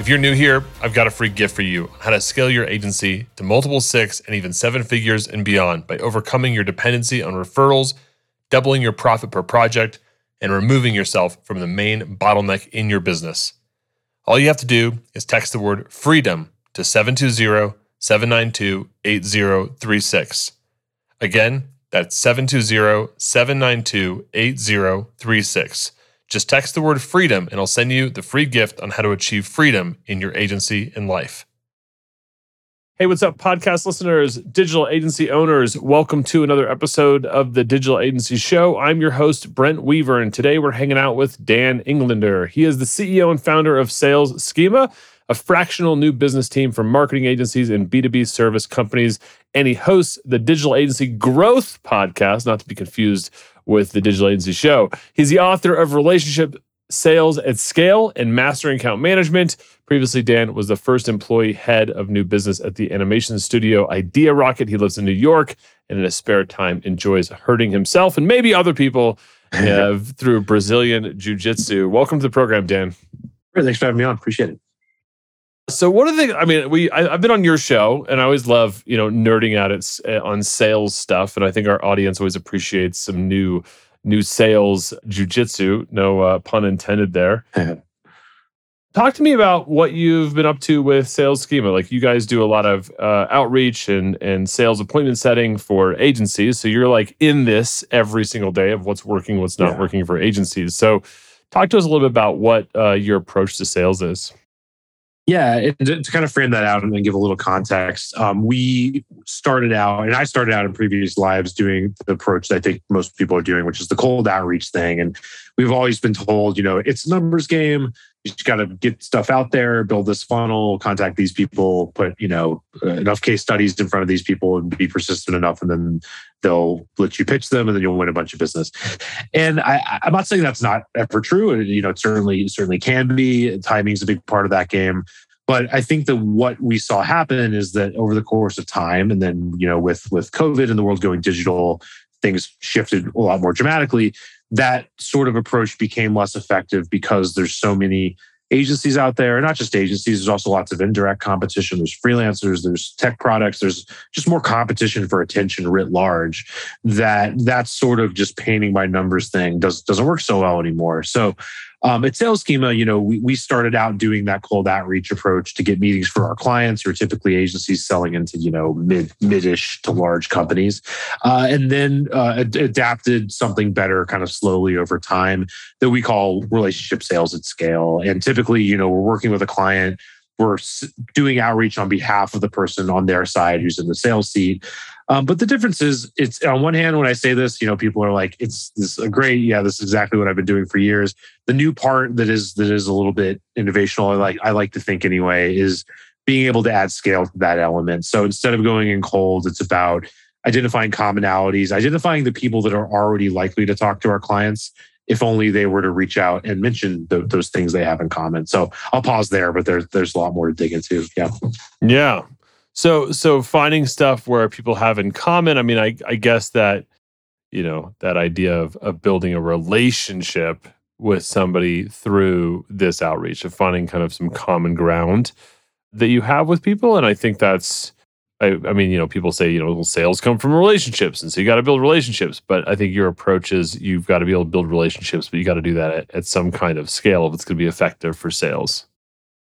If you're new here, I've got a free gift for you how to scale your agency to multiple six and even seven figures and beyond by overcoming your dependency on referrals, doubling your profit per project, and removing yourself from the main bottleneck in your business. All you have to do is text the word freedom to 720 792 8036. Again, that's 720 792 8036. Just text the word freedom and I'll send you the free gift on how to achieve freedom in your agency and life. Hey, what's up, podcast listeners, digital agency owners? Welcome to another episode of the Digital Agency Show. I'm your host, Brent Weaver, and today we're hanging out with Dan Englander. He is the CEO and founder of Sales Schema, a fractional new business team for marketing agencies and B2B service companies. And he hosts the Digital Agency Growth podcast, not to be confused with the Digital Agency Show. He's the author of Relationship Sales at Scale and Mastering Account Management. Previously, Dan was the first employee head of new business at the animation studio IdeaRocket. He lives in New York and in his spare time enjoys hurting himself and maybe other people uh, through Brazilian Jiu Jitsu. Welcome to the program, Dan. Thanks for having me on. Appreciate it. So one of the I mean, we I, have been on your show, and I always love you know nerding out at uh, on sales stuff, and I think our audience always appreciates some new new sales jujitsu. No uh, pun intended there. Talk to me about what you've been up to with Sales Schema. Like you guys do a lot of uh, outreach and and sales appointment setting for agencies. So you're like in this every single day of what's working, what's not yeah. working for agencies. So talk to us a little bit about what uh, your approach to sales is. Yeah, to, to, kind of frame that out and then give a little context, um, we started out, and I started out in previous lives doing the approach that I think most people are doing, which is the cold outreach thing. And we've always been told, you know, it's numbers game. You just got to get stuff out there, build this funnel, contact these people, put you know enough case studies in front of these people, and be persistent enough, and then they'll let you pitch them, and then you'll win a bunch of business. And I, I'm not saying that's not ever true. You know, it certainly certainly can be. Timing is a big part of that game. But I think that what we saw happen is that over the course of time, and then you know, with with COVID and the world going digital, things shifted a lot more dramatically. That sort of approach became less effective because there's so many agencies out there, and not just agencies. There's also lots of indirect competition. There's freelancers. There's tech products. There's just more competition for attention writ large. That that sort of just painting by numbers thing does doesn't work so well anymore. So um, at Sales Schema, you know, we, we started out doing that cold outreach approach to get meetings for our clients, who are typically agencies selling into, you know, mid midish to large companies, uh, and then uh, ad- adapted something better, kind of slowly over time that we call relationship sales at scale. And typically, you know, we're working with a client we're doing outreach on behalf of the person on their side who's in the sales seat um, but the difference is, it's on one hand, when I say this, you know, people are like, "It's this a great, yeah, this is exactly what I've been doing for years." The new part that is that is a little bit innovational, like I like to think anyway, is being able to add scale to that element. So instead of going in cold, it's about identifying commonalities, identifying the people that are already likely to talk to our clients, if only they were to reach out and mention those things they have in common. So I'll pause there, but there's there's a lot more to dig into. Yeah. Yeah. So so finding stuff where people have in common. I mean, I I guess that you know that idea of of building a relationship with somebody through this outreach of finding kind of some common ground that you have with people, and I think that's. I, I mean, you know, people say, you know, sales come from relationships, and so you got to build relationships. But I think your approach is you've got to be able to build relationships, but you got to do that at, at some kind of scale if it's going to be effective for sales.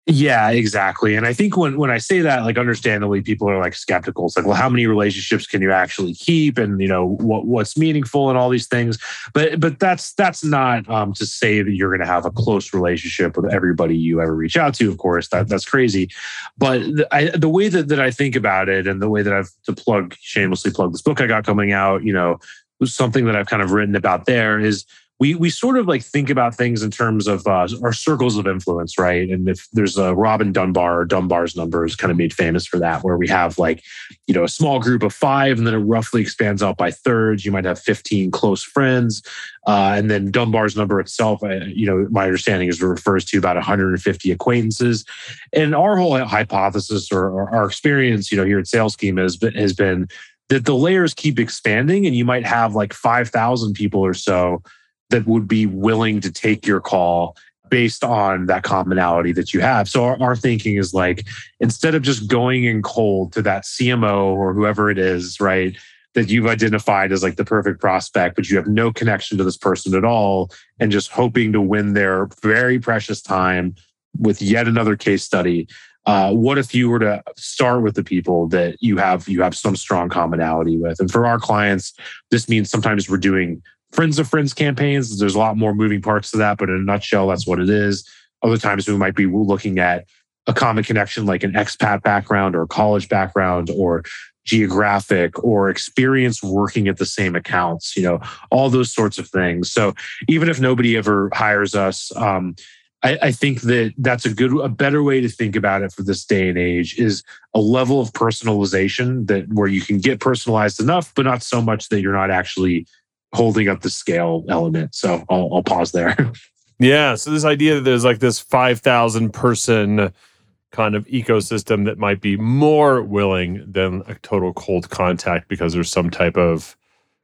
Yeah, exactly. And I think when when I say that, like understandably, people are like skeptical. It's like, well, how many relationships can you actually keep, and you know what what's meaningful, and all these things. But but that's that's not um, to say that you're going to have a close relationship with everybody you ever reach out to. Of course, that that's crazy. But the, I, the way that that I think about it, and the way that I've to plug shamelessly plug this book I got coming out, you know, something that I've kind of written about there is we we sort of like think about things in terms of uh, our circles of influence, right? And if there's a Robin Dunbar, Dunbar's number is kind of made famous for that, where we have like, you know, a small group of five, and then it roughly expands out by thirds. You might have 15 close friends, uh, and then Dunbar's number itself, uh, you know, my understanding is refers to about 150 acquaintances. And our whole hypothesis or, or our experience, you know, here at Sales Schema has been, has been that the layers keep expanding, and you might have like 5,000 people or so that would be willing to take your call based on that commonality that you have. So our, our, thinking is like instead of just going in cold to that CMO or whoever it is, right, that you've identified as like the perfect prospect, but you have no connection to this person at all, and just hoping to win their very precious time with yet another case study. Uh, what if you were to start with the people that you have you have some strong commonality with? And for our clients, this means sometimes we're doing friends of friends campaigns. There's a lot more moving parts to that, but in a nutshell, that's what it is. Other times we might be looking at a common connection like an expat background or college background or geographic or experience working at the same accounts, you know, all those sorts of things. So even if nobody ever hires us, um, I, I, think that that's a good, a better way to think about it for this day and age is a level of personalization that where you can get personalized enough, but not so much that you're not actually holding up the scale element. So I'll, I'll pause there. Yeah. So this idea that there's like this 5,000 person kind of ecosystem that might be more willing than a total cold contact because there's some type of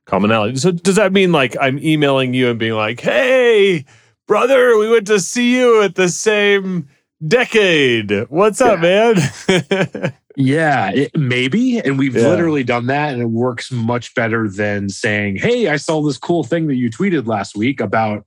commonality. So does that mean like I'm emailing you and being like, hey, brother, we went to see you at the same decade. What's up, man? Yeah, it, maybe. And we've yeah. literally done that, and it works much better than saying, Hey, I saw this cool thing that you tweeted last week about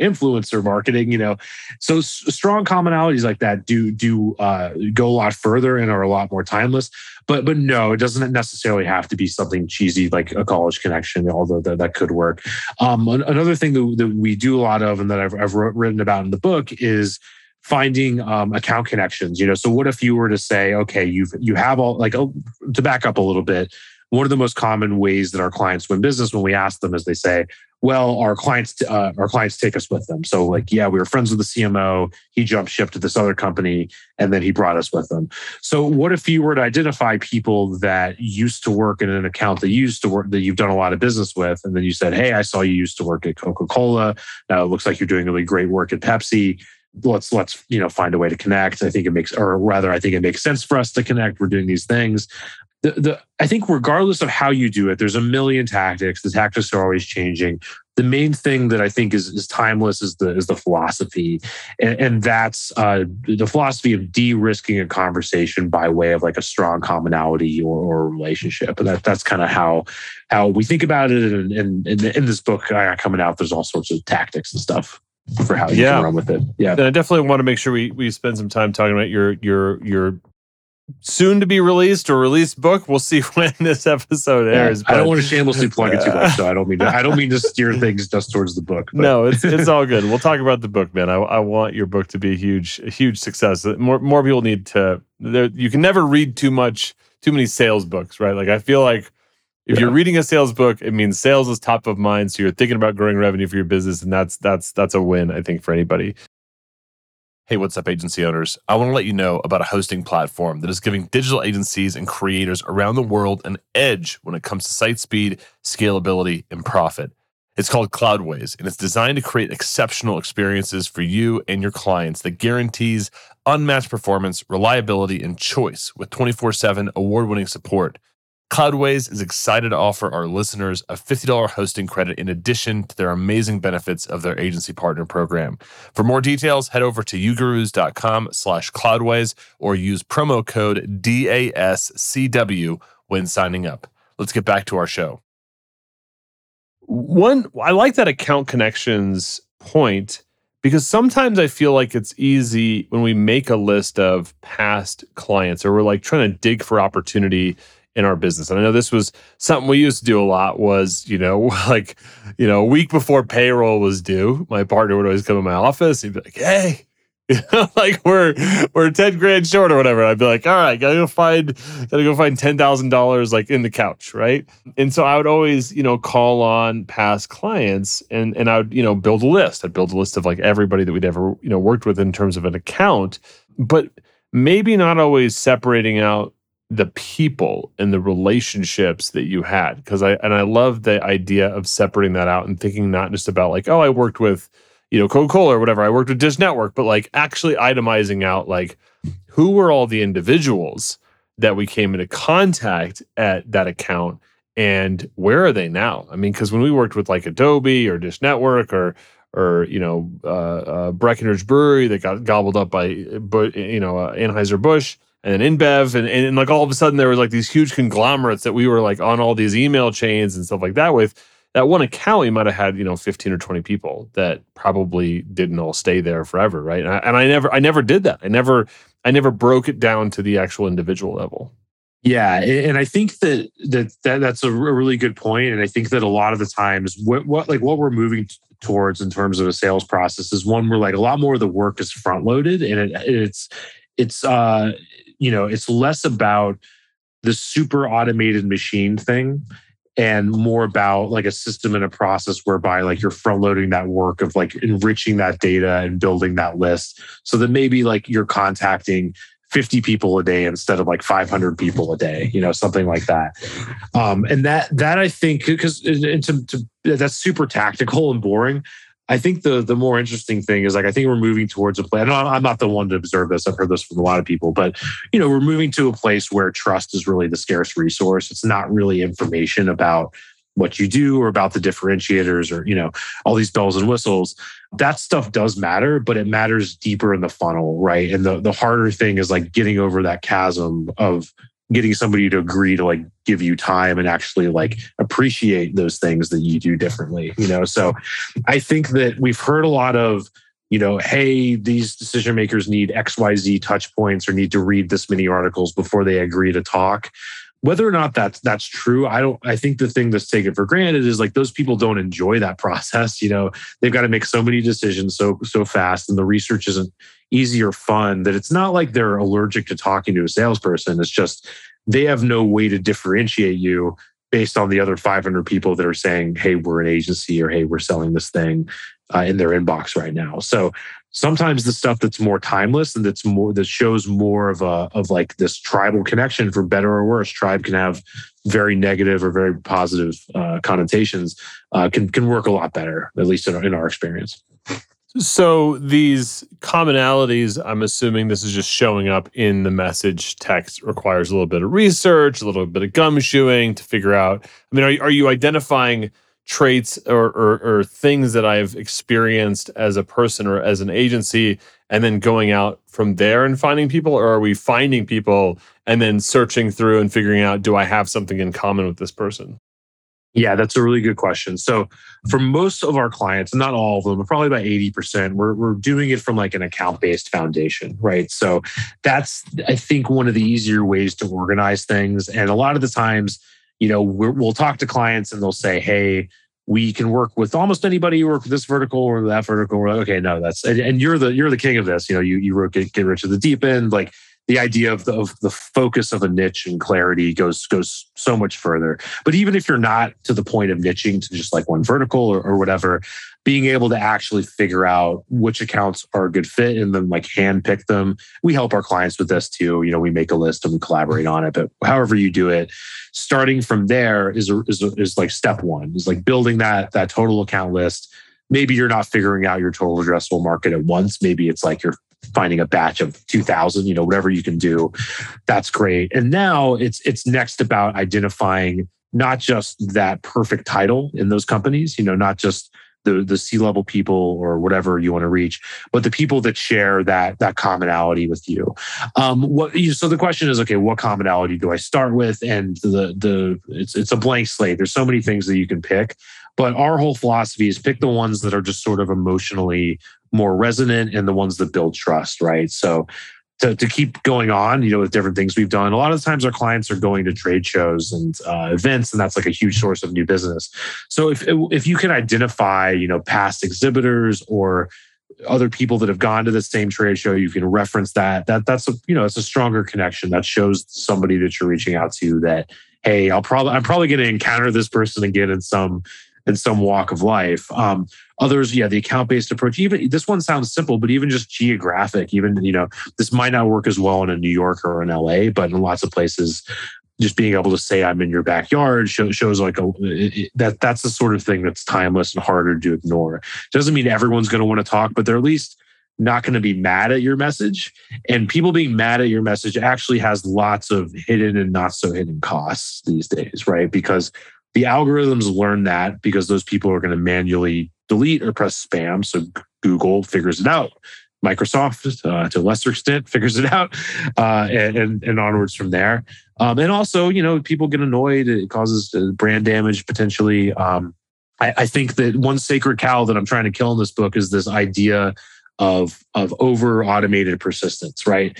influencer marketing you know so s- strong commonalities like that do do uh, go a lot further and are a lot more timeless but but no it doesn't necessarily have to be something cheesy like a college connection although that, that could work um, another thing that, that we do a lot of and that i've, I've written about in the book is finding um, account connections you know? So what if you were to say okay you've you have all like oh, to back up a little bit one of the most common ways that our clients win business when we ask them is they say well our clients uh, our clients take us with them. So like yeah we were friends with the cmo he jumped ship to this other company and then he brought us with them so what if you were to identify people that used to work in an account that used to work that you've done a lot of business with and then you said hey i saw you used to work at coca-cola. Now it looks like you're doing really great work at pepsi let's let's you know find a way to connect. I think it makes or rather i think it makes sense for us to connect. We're doing these things. The, the i think regardless of how you do it there's a million tactics. The tactics are always changing. The main thing that i think is, is timeless is the is the philosophy. And, and that's uh, the philosophy of de-risking a conversation by way of like a strong commonality or, or relationship. And that that's kind of how how we think about it. And, and, and in this book uh, coming out there's all sorts of tactics and stuff for how you yeah. can run with it. Yeah. And I definitely want to make sure we we spend some time talking about your your your soon to be released or released book. We'll see when this episode airs. Yeah, I don't want to shamelessly plug it too much, so I don't mean to. I don't mean to steer things just towards the book. But. No, it's it's all good. We'll talk about the book, man. I, I want your book to be a huge a huge success. More more people need to. There, you can never read too much too many sales books, right? Like I feel like if yeah. you're reading a sales book, it means sales is top of mind. So you're thinking about growing revenue for your business, and that's that's that's a win, I think, for anybody. Hey, what's up, agency owners? I want to let you know about a hosting platform that is giving digital agencies and creators around the world an edge when it comes to site speed, scalability, and profit. It's called Cloudways, and it's designed to create exceptional experiences for you and your clients that guarantees unmatched performance, reliability, and choice with 24 7 award winning support. Cloudways is excited to offer our listeners a $50 hosting credit in addition to their amazing benefits of their agency partner program. For more details, head over to ugurus.com slash cloudways or use promo code DASCW when signing up. Let's get back to our show. One, I like that account connections point because sometimes I feel like it's easy when we make a list of past clients or we're like trying to dig for opportunity in our business. And I know this was something we used to do a lot was, you know, like, you know, a week before payroll was due, my partner would always come in my office. He'd be like, Hey, like we're we're 10 grand short or whatever. I'd be like, all right, gotta go find gotta go find ten thousand dollars like in the couch, right? And so I would always, you know, call on past clients and and I would, you know, build a list. I'd build a list of like everybody that we'd ever, you know, worked with in terms of an account, but maybe not always separating out the people and the relationships that you had. Cause I and I love the idea of separating that out and thinking not just about like, oh, I worked with you know, Coca Cola or whatever. I worked with Dish Network, but like actually itemizing out like who were all the individuals that we came into contact at that account and where are they now? I mean, because when we worked with like Adobe or Dish Network or or you know uh, uh, Breckenridge Brewery that got gobbled up by but you know uh, Anheuser Busch and then InBev and, and like all of a sudden there was like these huge conglomerates that we were like on all these email chains and stuff like that with that one account we might have had you know 15 or 20 people that probably didn't all stay there forever right? And I, and I never i never did that. I never i never broke it down to the actual individual level. Yeah, and I think that that, that that's a really good point, and I think that a lot of the times, what, what like what we're moving towards in terms of a sales process is one where like a lot more of the work is front loaded, and it, it's it's uh you know it's less about the super automated machine thing and more about like a system and a process whereby like you're front loading that work of like enriching that data and building that list so that maybe like you're contacting 50 people a day instead of like 500 people a day you know something like that. Um and that that i think because to, to, that's super tactical and boring I think the the more interesting thing is like I think we're moving towards a place. I'm not the one to observe this. I've heard this from a lot of people, but you know, we're moving to a place where trust is really the scarce resource. It's not really information about what you do or about the differentiators or you know all these bells and whistles that stuff does matter but it matters deeper in the funnel right and the the harder thing is like getting over that chasm of getting somebody to agree to like give you time and actually like appreciate those things that you do differently you know? So i think that we've heard a lot of you know hey these decision makers need xyz touch points or need to read this many articles before they agree to talk whether or not that's that's true i don't i think the thing that's taken for granted is like those people don't enjoy that process you know? They've got to make so many decisions so so fast and the research isn't easy or fun that it's not like they're allergic to talking to a salesperson. It's just they have no way to differentiate you based on the other 500 people that are saying hey we're an agency or hey we're selling this thing uh, in their inbox right now. So sometimes the stuff that's more timeless and that's more that shows more of a of like this tribal connection for better or worse tribe can have very negative or very positive uh, connotations uh, can can work a lot better at least in our, in our experience. So these commonalities i'm assuming this is just showing up in the message text requires a little bit of research a little bit of gumshoeing to figure out. I mean are, are you identifying traits or, or, or things that I've experienced as a person or as an agency, and then going out from there and finding people, or are we finding people and then searching through and figuring out do I have something in common with this person? Yeah, that's a really good question. So, for most of our clients, not all of them, but probably about 80%, we're, we're doing it from like an account based foundation, right? So, that's, I think, one of the easier ways to organize things. And a lot of the times, you know, we will talk to clients and they'll say, hey, we can work with almost anybody you work with this vertical or that vertical. We're like, okay, no, that's and, and, you're the you're the king of this. You know, you you wrote get, get rich at the deep end. Like the idea of the, of the focus of a niche and clarity goes goes so much further. But even if you're not to the point of niching to just like one vertical or, or whatever, being able to actually figure out which accounts are a good fit and then like hand pick them. We help our clients with this too. You know, we make a list and we collaborate on it. But however you do it, starting from there is is, is like step one. Is like building that that total account list. Maybe you're not figuring out your total addressable market at once. Maybe it's like you're finding a batch of 2000 you know whatever you can do that's great and now it's it's next about identifying not just that perfect title in those companies you know not just the the C level people or whatever you want to reach, but the people that share that that commonality with you. Um, what you, so the question is, okay, what commonality do I start with? And the the it's it's a blank slate. There's so many things that you can pick, but our whole philosophy is pick the ones that are just sort of emotionally more resonant and the ones that build trust, right? So to, to keep going on, you know, with different things we've done. A lot of times our clients are going to trade shows and uh, events, and that's like a huge source of new business. So if if you can identify, you know, past exhibitors or other people that have gone to the same trade show. You can reference that. That that's a you know it's a stronger connection that shows somebody that you're reaching out to that hey, I'll probably I'm probably going to encounter this person again in some in some walk of life. Um, others, yeah, the account based approach. Even this one sounds simple, but even just geographic. Even you know, this might not work as well in a New York or in LA, but in lots of places, just being able to say I'm in your backyard shows, like a that that's the sort of thing that's timeless and harder to ignore. Doesn't mean everyone's going to want to talk, but they're at least not going to be mad at your message. And people being mad at your message actually has lots of hidden and not so hidden costs these days, right? Because the algorithms learn that because those people are going to manually delete or press spam. So Google figures it out. Microsoft, uh, to a lesser extent, figures it out, uh, and, and, and onwards from there. Um, and also, you know, people get annoyed. It causes uh, brand damage potentially. Um, I, I think that one sacred cow that I'm trying to kill in this book is this idea of of over automated persistence, right?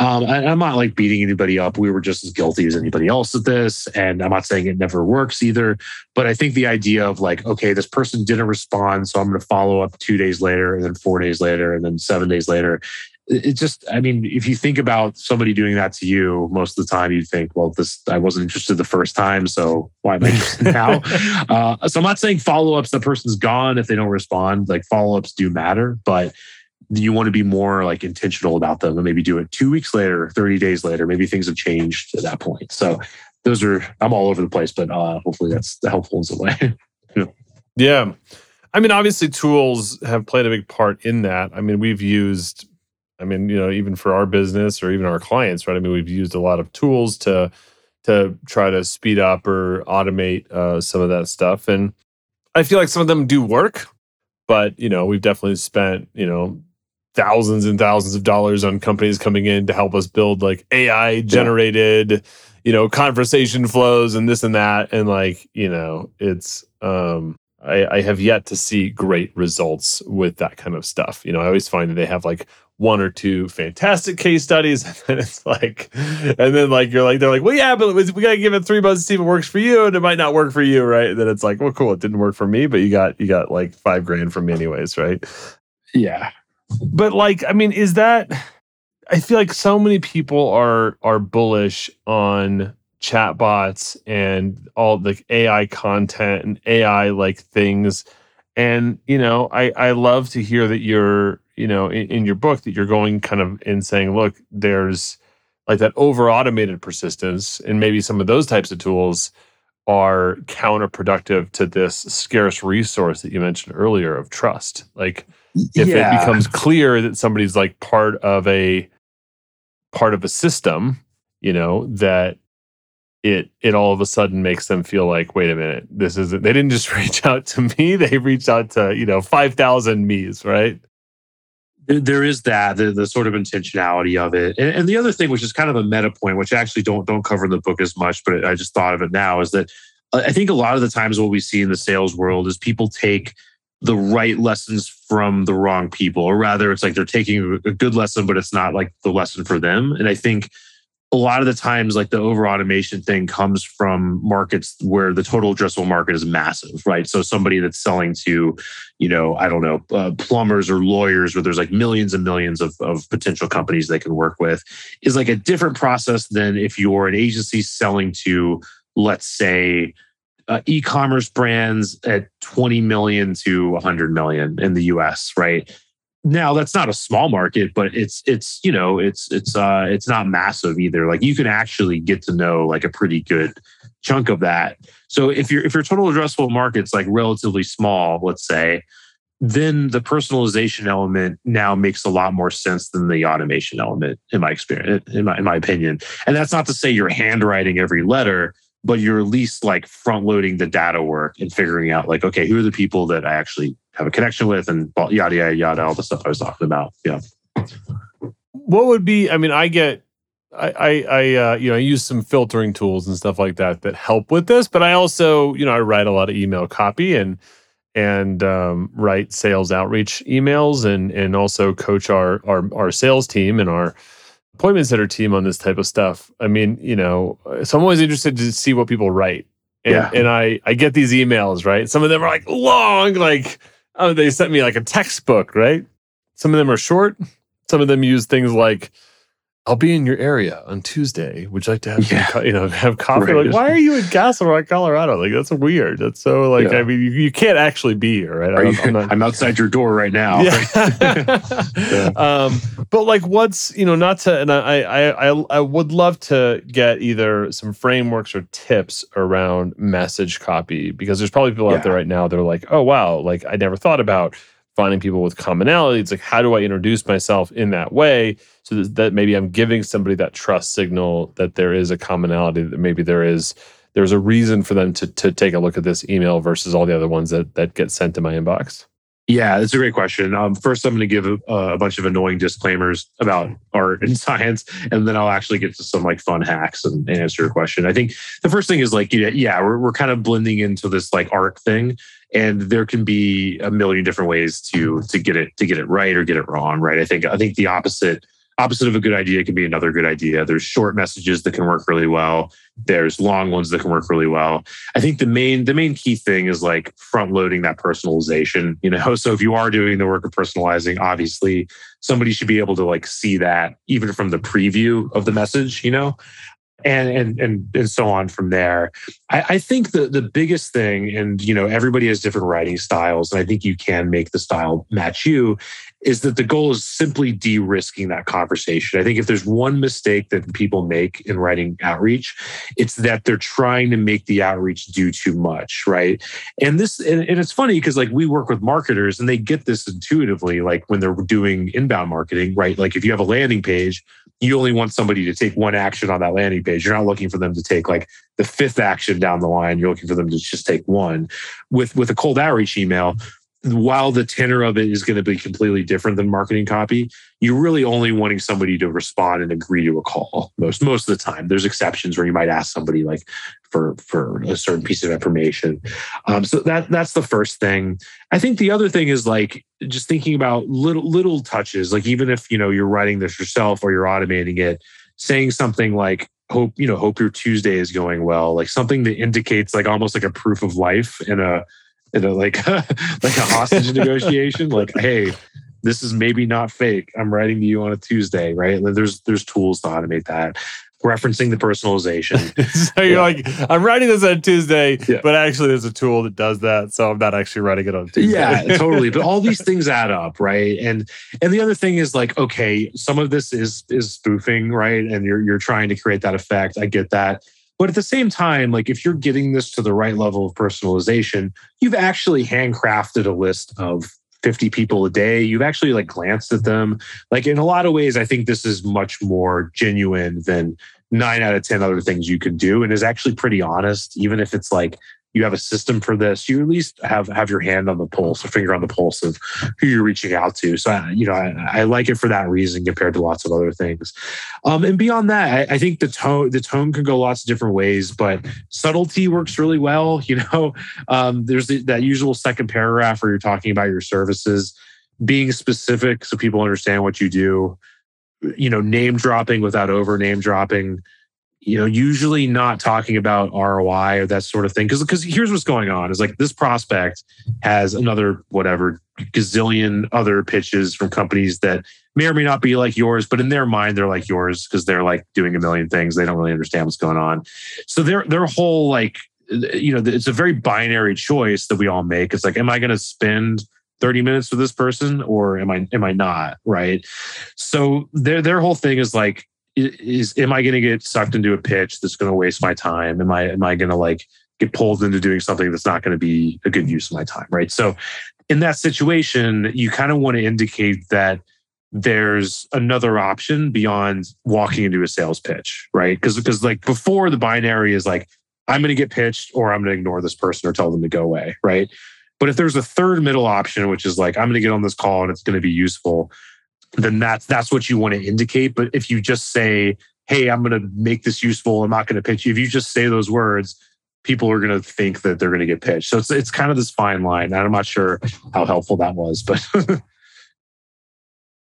Um, I'm not like beating anybody up. We were just as guilty as anybody else at this. And I'm not saying it never works either. But I think the idea of like, okay, this person didn't respond. So I'm going to follow up two days later and then four days later and then seven days later. It just, I mean, if you think about somebody doing that to you, most of the time you think, well, this, I wasn't interested the first time. So why am I interested now? Uh, so I'm not saying follow ups, the person's gone if they don't respond. Like follow ups do matter. But you want to be more like intentional about them and maybe do it two weeks later, 30 days later. Maybe things have changed at that point. So those are, I'm all over the place, but uh, hopefully that's helpful in some way. yeah. yeah. I mean, obviously, tools have played a big part in that. I mean, we've used, I mean, you know, even for our business or even our clients, right? I mean, we've used a lot of tools to to try to speed up or automate uh, some of that stuff, and I feel like some of them do work. But you know, we've definitely spent you know thousands and thousands of dollars on companies coming in to help us build like AI generated, yeah. you know, conversation flows and this and that. And like, you know, it's um I, I have yet to see great results with that kind of stuff. You know, I always find that they have like one or two fantastic case studies, and then it's like, and then like you're like they're like, well, yeah, but we gotta give it three months to see if it works for you, and it might not work for you, right? And then it's like, well, cool, it didn't work for me, but you got you got like five grand from me anyways, right? Yeah, but like, I mean, is that? I feel like so many people are are bullish on chatbots and all the AI content and AI like things. And you know, I I love to hear that you're you know in, in your book that you're going kind of in saying, look, there's like that over automated persistence, and maybe some of those types of tools are counterproductive to this scarce resource that you mentioned earlier of trust. Like if yeah. it becomes clear that somebody's like part of a part of a system, you know, that it it all of a sudden makes them feel like, wait a minute, this isn't they didn't just reach out to me; they reached out to you know five thousand me's, right? There is that the, the sort of intentionality of it, and, and, the other thing, which is kind of a meta point, which I actually don't don't cover in the book as much, but I just thought of it now, is that uh, I think a lot of the times what we see in the sales world is people take the right lessons from the wrong people, or rather, it's like they're taking a good lesson, but it's not like the lesson for them. And I think a lot of the times, like the over automation thing comes from markets where the total addressable market is massive, right? So somebody that's selling to, you know, I don't know, uh, plumbers or lawyers, where there's like millions and millions of, of potential companies they can work with, is like a different process than if you're an agency selling to, let's say, uh, e-commerce brands at 20 million to 100 million in the US, right? Now that's not a small market, but it's it's you know it's it's uh it's not massive either. Like you can actually get to know like a pretty good chunk of that. So if your if your total addressable market's like relatively small, let's say, then the personalization element now makes a lot more sense than the automation element in my experience in my in my opinion. And that's not to say you're handwriting every letter, but you're at least like front loading the data work and figuring out like, okay, who are the people that I actually have a connection with and yada, yada, yada, all the stuff I was talking about. Yeah. What would be, I mean, I get, I, I, I uh, you know, I use some filtering tools and stuff like that that help with this, but I also, you know, I write a lot of email copy and, and um, write sales outreach emails and, and also coach our, our, our sales team and our, appointment center team on this type of stuff. I mean, you know, so I'm always interested to see what people write. And, yeah. and I, I get these emails, right? Some of them are like long, like, oh, they sent me like a textbook, right? some of them are short. Some of them use things like I'll be in your area on Tuesday. Would you like to have Yeah. co- you know have coffee? Right. Like, why are you in Castle Rock, Colorado? Like that's weird. That's so like Yeah. I mean you, you can't actually be here, right? I'm- you, I'm not- I'm outside your door right now. yeah. um, but like, what's you know, not to, and I, I, I, I would love to get either some frameworks or tips around message copy because there's probably people out there right now that are like, oh wow, like I never thought about finding people with commonality. It's like, how do I introduce myself in that way so that, that maybe I'm giving somebody that trust signal that there is a commonality that maybe there is. There's a reason for them to to take a look at this email versus all the other ones that that get sent to my inbox. Yeah, that's a great question. Um, first, I'm going to give a, a bunch of annoying disclaimers about art and science, and then I'll actually get to some like fun hacks and, and answer your question. I think the first thing is like, yeah, yeah, we're we're kind of blending into this like art thing, and there can be a million different ways to to get it to get it right or get it wrong. Right? I think I think the opposite opposite of a good idea can be another good idea. There's short messages that can work really well. There's long ones that can work really well. I think the main the main key thing is like front loading that personalization. You know, so if you are doing the work of personalizing, obviously somebody should be able to like see that even from the preview of the message. You know. And, and and and so on from there. I, I think the the biggest thing, and you know, everybody has different writing styles, and I think you can make the style match you, is that the goal is simply de-risking that conversation. I think if there's one mistake that people make in writing outreach, it's that they're trying to make the outreach do too much, right? And this and, and it's funny because like we work with marketers and they get this intuitively, like when they're doing inbound marketing, right? Like if you have a landing page, you only want somebody to take one action on that landing page. You're not looking for them to take like the fifth action down the line. You're looking for them to just take one. With with a cold outreach email, while the tenor of it is going to be completely different than marketing copy, you're really only wanting somebody to respond and agree to a call most most of the time. There's exceptions where you might ask somebody like for for a certain piece of information. Um, so that that's the first thing. I think the other thing is like just thinking about little little touches. Like even if you know you're writing this yourself or you're automating it, saying something like hope you know hope your Tuesday is going well, like something that indicates like almost like a proof of life in a in a like like a hostage negotiation. Like hey this is maybe not fake. I'm writing to you on a Tuesday, right? And there's there's tools to automate that. Referencing the personalization. so you're Yeah. like, I'm writing this on Tuesday, Yeah. but actually there's a tool that does that. So I'm not actually writing it on Tuesday. yeah, totally. But all these things add up, right? And and the other thing is like, okay, some of this is is spoofing, right? And you're you're trying to create that effect. I get that. But at the same time, like if you're getting this to the right level of personalization, you've actually handcrafted a list of 50 people a day. You've actually like glanced at them. Like in a lot of ways, I think this is much more genuine than nine out of 10 other things you could do and is actually pretty honest, even if it's like you have a system for this, you at least have have your hand on the pulse, or finger on the pulse of who you're reaching out to. So, I- you know, I, I like it for that reason compared to lots of other things. Um, and beyond that, I, I think the tone the tone can go lots of different ways, but subtlety works really well. You know, um, there's the, that usual second paragraph where you're talking about your services, being specific so people understand what you do. You know, name dropping without over name dropping you know, usually not talking about ROI or that sort of thing. Because because here's what's going on is like this prospect has another whatever gazillion other pitches from companies that may or may not be like yours, but in their mind they're like yours because they're like doing a million things. They don't really understand what's going on. So their their whole like you know it's a very binary choice that we all make. It's like, am I going to spend 30 minutes with this person or am I am I not right? So their their whole thing is like is am I going to get sucked into a pitch that's going to waste my time? Am I am I going to like get pulled into doing something that's not going to be a good use of my time? Right. So in that situation, you kind of want to indicate that there's another option beyond walking into a sales pitch, right? Because because like before the binary is like I'm going to get pitched or I'm going to ignore this person or tell them to go away, right? But if there's a third middle option, which is like I'm going to get on this call and it's going to be useful, then that's that's what you want to indicate. But if you just say, "Hey, I'm going to make this useful," I'm not going to pitch you. If you just say those words, people are going to think that they're going to get pitched. So it's it's kind of this fine line. And I'm not sure how helpful that was, but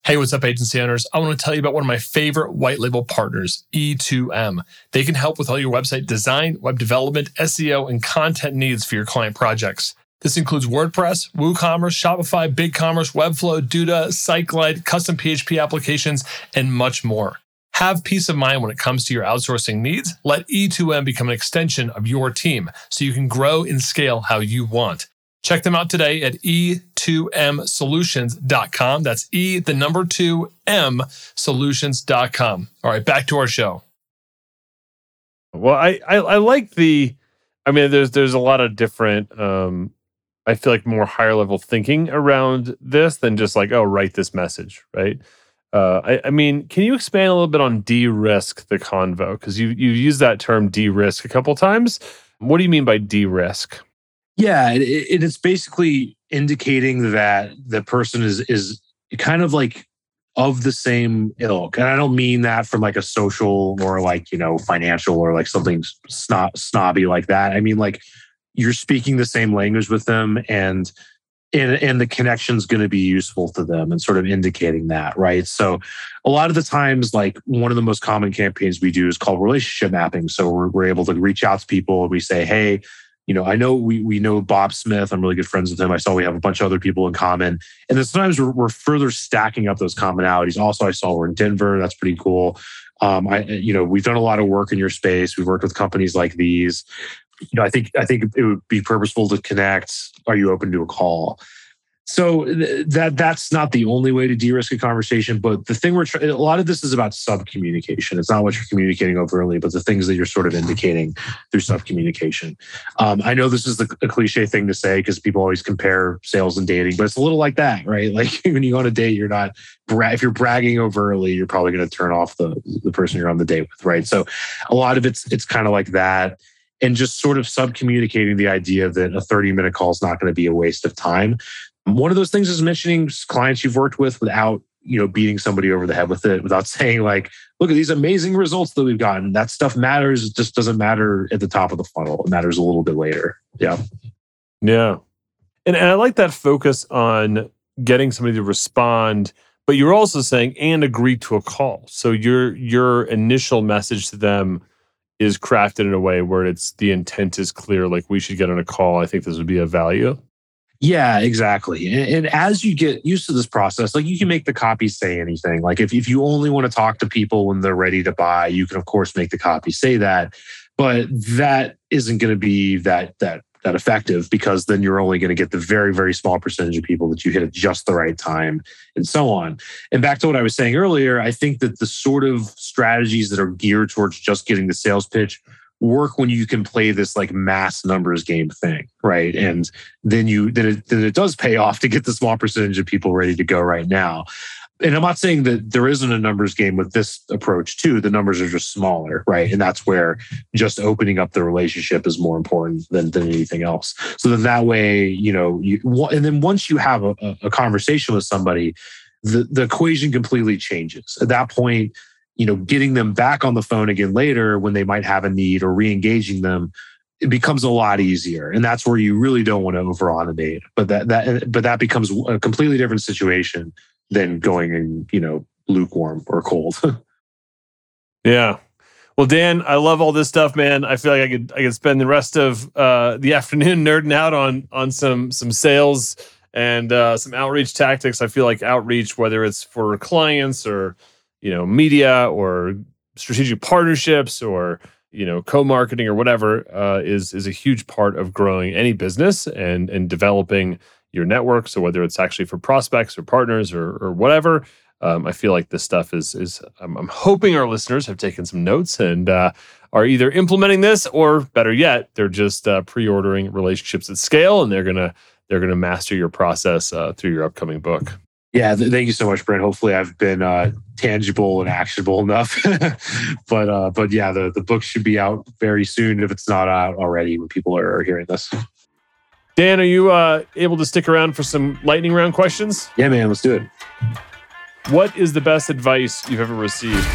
Hey, what's up, agency owners? I want to tell you about one of my favorite white label partners, E2M. They can help with all your website design, web development, SEO, and content needs for your client projects. This includes WordPress, WooCommerce, Shopify, BigCommerce, Webflow, Duda, SiteGlide, custom PHP applications, and much more. Have peace of mind when it comes to your outsourcing needs. Let E2M become an extension of your team so you can grow and scale how you want. Check them out today at e2msolutions.com. That's E, the number two M solutions.com. All right, back to our show. Well, I, I, I like the, I mean, there's, there's a lot of different, um, I feel like more higher level thinking around this than just like, oh, write this message, right? Uh, I, I, mean, can you expand a little bit on de-risk the convo? Because you you used that term de-risk a couple times. What do you mean by de-risk? Yeah, it, it, it's basically indicating that the person is is kind of like of the same ilk, and I don't mean that from like a social or like you know financial or like something snob, snobby like that. I mean like you're speaking the same language with them and and, and the connection is going to be useful to them and sort of indicating that right so a lot of the times like one of the most common campaigns we do is called relationship mapping so we're, we're able to reach out to people and we say hey you know, I know we we know Bob Smith. I'm really good friends with him. I saw we have a bunch of other people in common, and then sometimes we're, we're further stacking up those commonalities. Also, I saw we're in Denver. That's pretty cool. Um, I, you know, we've done a lot of work in your space. We've worked with companies like these. You know, I think I think it would be purposeful to connect. Are you open to a call? So that that's not the only way to de-risk a conversation, but the thing we're trying, a lot of this is about sub-communication. It's not what you're communicating overtly, but the things that you're sort of indicating through sub-communication. Um, I know this is the, a cliche thing to say because people always compare sales and dating, but it's a little like that, right? Like when you go on a date, you're not bra- if you're bragging overtly, you're probably going to turn off the the person you're on the date with, right? So a lot of it's it's kind of like that and just sort of sub communicating the idea that a 30 minute call is not going to be a waste of time. One of those things is mentioning clients you've worked with without you know beating somebody over the head with it without saying like look at these amazing results that we've gotten. That stuff matters. It just doesn't matter at the top of the funnel. It matters a little bit later. Yeah. Yeah. And, and i like that focus on getting somebody to respond but you're also saying and agree to a call. So your your initial message to them is crafted in a way where it's the intent is clear like we should get on a call i think this would be a value yeah, exactly. And, and, as you get used to this process, like you can make the copy say anything. Like if, if you only want to talk to people when they're ready to buy, you can of course make the copy say that. But that isn't going to be that that that effective because then you're only going to get the very very small percentage of people that you hit at just the right time and so on. And back to what I was saying earlier, I think that the sort of strategies that are geared towards just getting the sales pitch work when you can play this like mass numbers game thing, right? And then you then it, then it does pay off to get the small percentage of people ready to go right now. And I'm not saying that there isn't a numbers game with this approach too. The numbers are just smaller, right? And that's where just opening up the relationship is more important than, than anything else. So then that way, you know, you and then once you have a, a conversation with somebody, the, the equation completely changes. At that point, you know, getting them back on the phone again later when they might have a need or re-engaging them, it becomes a lot easier. And that's where you really don't want to over automate. But that that but that becomes a completely different situation than going in, you know, lukewarm or cold. yeah. Well, Dan, I love all this stuff, man. I feel like I could I could spend the rest of uh, the afternoon nerding out on on some some sales and uh, some outreach tactics. I feel like outreach, whether it's for clients or you know media or strategic partnerships or you know co-marketing or whatever uh, is is a huge part of growing any business and and developing your network so whether it's actually for prospects or partners or or whatever um, i feel like this stuff is is I'm, I'm, hoping our listeners have taken some notes and uh, are either implementing this or better yet they're just uh, pre-ordering relationships at scale and they're gonna they're gonna master your process uh, through your upcoming book yeah, th- thank you so much, Brent. Hopefully, I've been uh, tangible and actionable enough. but uh, but yeah, the the book should be out very soon if it's not out already when people are, are hearing this. Dan, are you uh, able to stick around for some lightning round questions? Yeah, man, let's do it. What is the best advice you've ever received?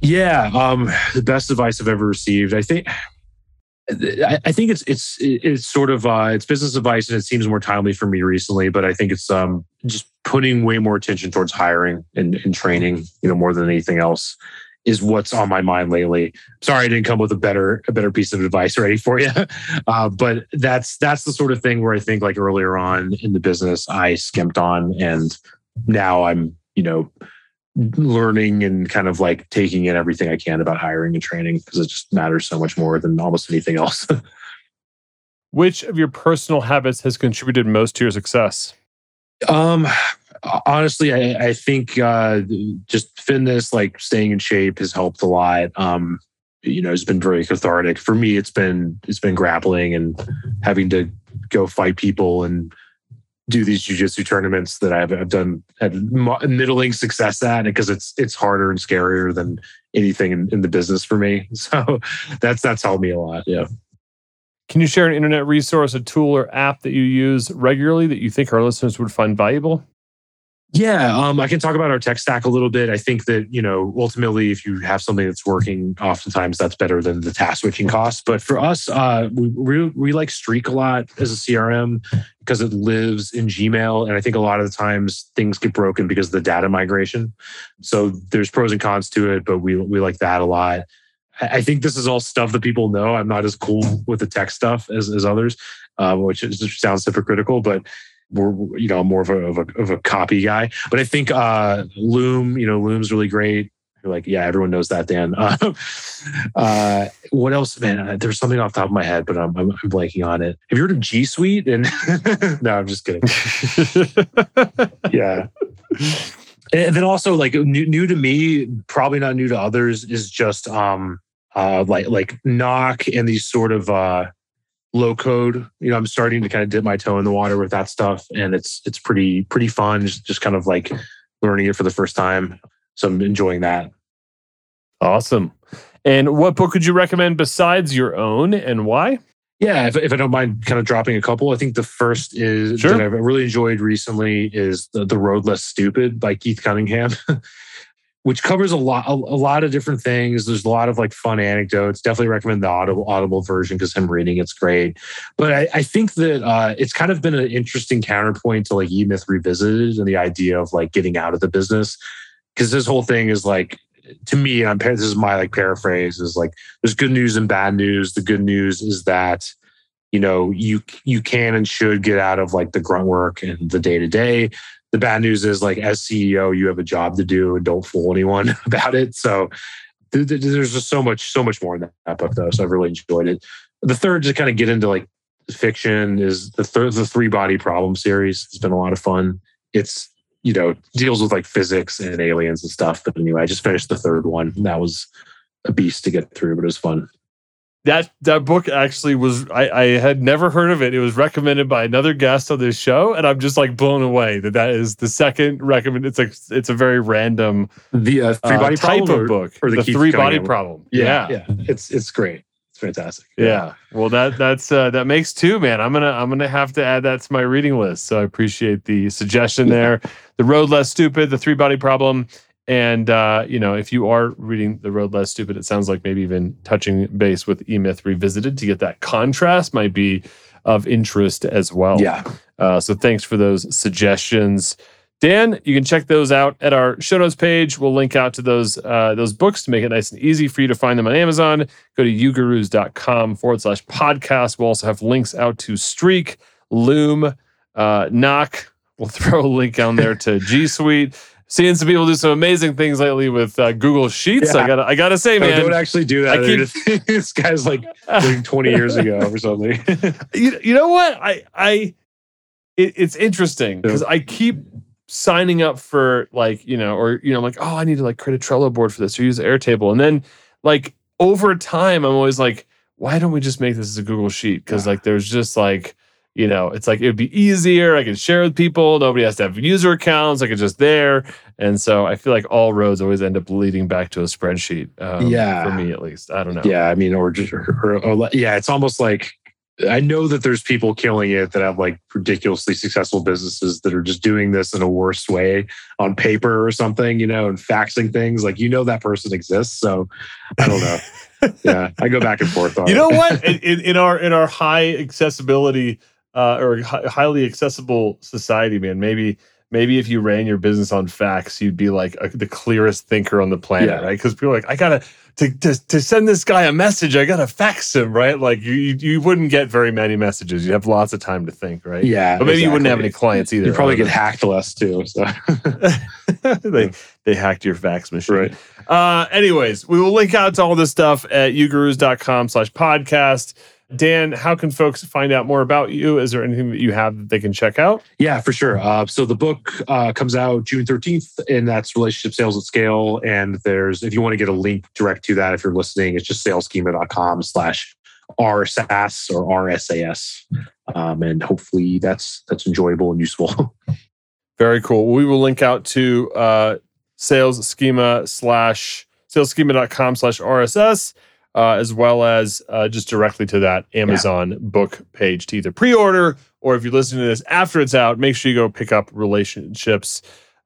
Yeah, um, the best advice I've ever received. I think I think it's it's it's sort of uh, it's business advice, and it seems more timely for me recently. But I think it's um, just putting way more attention towards hiring and, and training, you know, more than anything else. Is what's on my mind lately. Sorry, I didn't come with a better a better piece of advice ready for you, uh, but that's that's the sort of thing where I think like earlier on in the business I skimped on, and now I'm you know learning and kind of like taking in everything I can about hiring and training because it just matters so much more than almost anything else. Which of your personal habits has contributed most to your success? Um, honestly, I, I think uh, just fitness, like staying in shape, has helped a lot. Um, you know, it's been very cathartic for me. It's been it's been grappling and having to go fight people and do these jujitsu tournaments that I've, I've done had middling success at because it's it's harder and scarier than anything in, in the business for me. So that's that's helped me a lot. Yeah. Can you share an internet resource, a tool, or app that you use regularly that you think our listeners would find valuable? Yeah, um, I can talk about our tech stack a little bit. I think that you know ultimately, if you have something that's working, oftentimes that's better than the task switching costs. But for us, uh, we, we we like Streak a lot as a CRM because it lives in Gmail, and I think a lot of the times things get broken because of the data migration. So there's pros and cons to it, but we we like that a lot. I think this is all stuff that people know. I'm not as cool with the tech stuff as, as others, uh, which is, sounds hypocritical, but we're you know more of a, of a, of a copy guy. But I think uh, Loom, you know, Loom's really great. You're like, yeah, everyone knows that, Dan. Uh, uh, what else, man? Uh, there's something off the top of my head, but I'm, I'm, I'm blanking on it. Have you heard of G Suite? And no, I'm just kidding. yeah. And then also like new, new to me, probably not new to others, is just um uh like like Knack and these sort of uh low code. You know, I'm starting to kind of dip my toe in the water with that stuff, and it's it's pretty pretty fun. Just, just kind of like learning it for the first time. So I'm enjoying that. Awesome. And what book would you recommend besides your own, and why? Yeah, if, if I don't mind kind of dropping a couple, I think the first is sure. that I've really enjoyed recently is the, the Road Less Stupid by Keith Cunningham. which covers a lot a, a, lot of different things. There's a lot of like fun anecdotes. Definitely recommend the audible audible version because him reading it's great. But I, I think that uh, it's kind of been an interesting counterpoint to like E Myth Revisited and the idea of like getting out of the business. Because this whole thing is like to me, I'm this is my like paraphrase is like there's good news and bad news. The good news is that you know you you can and should get out of like the grunt work and the day to day the bad news is like as CEO, you have a job to do and don't fool anyone about it. So th- th- there's just so much, so much more in that book though. So I've really enjoyed it. The third to kind of get into like fiction is the third, the three body problem series. It's been a lot of fun. It's, you know, deals with like physics and aliens and stuff. But anyway, I just finished the third one. That was a beast to get through, but it was fun that that book actually was I, I had never heard of it. It was recommended by another guest on this show, and I'm just like blown away that that is the second recommend. It's like it's a very random the uh, three uh, body uh, type of book or the, the three body problem. Yeah, yeah, yeah, it's it's great. It's fantastic. Yeah. yeah. Well, that that's uh, that makes two, man. I'm gonna I'm gonna have to add that to my reading list. So I appreciate the suggestion there. The road less stupid, the three body problem, and uh, you know, if you are reading The Road Less Stupid, it sounds like maybe even touching base with E Myth Revisited to get that contrast might be of interest as well. Yeah. Uh, so thanks for those suggestions. Dan, you can check those out at our show notes page. We'll link out to those uh, those books to make it nice and easy for you to find them on Amazon. Go to ugurus.com forward slash podcast. We'll also have links out to Streak, Loom, uh, Knack. We'll throw a link on there to G Suite seeing some people do some amazing things lately with uh, Google Sheets. Yeah. I gotta, I gotta say, man, don't actually do that. Keep, this guy's like twenty years ago or something. you, you know what? I, I, it, it's interesting because yeah. I keep signing up for like you know, or you know, I'm like, oh, I need to like create a Trello board for this or use Airtable, and then like over time, I'm always like, why don't we just make this as a Google Sheet? Because yeah. like there's just like you know, it's like it'd be easier. I can share with people. Nobody has to have user accounts. I it's just there. And so I feel like all roads always end up leading back to a spreadsheet. Um, yeah. For me, at least. I don't know. Yeah. I mean, or just, or, or, or, yeah, it's almost like I know that there's people killing it that have like ridiculously successful businesses that are just doing this in a worse way on paper or something, you know, and faxing things. Like, you know, that person exists. So I don't know. yeah. I go back and forth on You know what? In, in our, in our high accessibility, uh, or highly accessible society, man. Maybe maybe if you ran your business on facts, you'd be like a, the clearest thinker on the planet, Yeah. right? Because people are like, I gotta to, to to send this guy a message, I gotta fax him, right? Like you you, you wouldn't get very many messages. You'd have lots of time to think, right? Yeah. But maybe you wouldn't have any clients either. You'd probably get hacked less too. So they they hacked your fax machine. Right. Uh, anyways, we will link out to all this stuff at ugurus.com slash podcast. Dan, how can folks find out more about you? Is there anything that you have that they can check out? Yeah, for sure. Uh, so the book uh, comes out June 13th, and that's Relationship Sales at Scale. And there's, if you want to get a link direct to that, if you're listening, it's just salesschema.com slash RSAS or RSAS. Um, and hopefully that's that's enjoyable and useful. Very cool. We will link out to uh, sales schema slash salesschema.com slash RSS, uh, as well as uh, just directly to that Amazon book page to either pre order or if you're listening to this after it's out, make sure you go pick up relationships,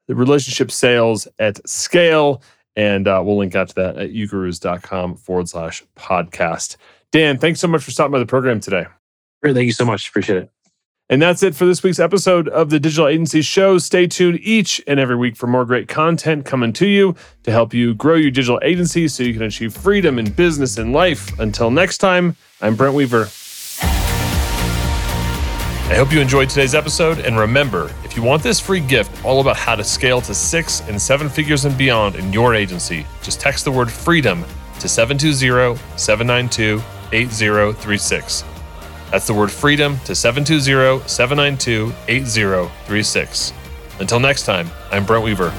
the relationship sales at scale. And uh, we'll link out to that at ugurus.com forward slash podcast. Dan, thanks so much for stopping by the program today. Great. Thank you so much. Appreciate it. And that's it for this week's episode of the Digital Agency Show. Stay tuned each and every week for more great content coming to you to help you grow your digital agency so you can achieve freedom in business and life. Until next time, I'm Brent Weaver. I hope you enjoyed today's episode. And remember, if you want this free gift all about how to scale to six and seven figures and beyond in your agency, just text the word freedom to 720 792 8036. That's the word freedom to 720 792 8036. Until next time, I'm Brent Weaver.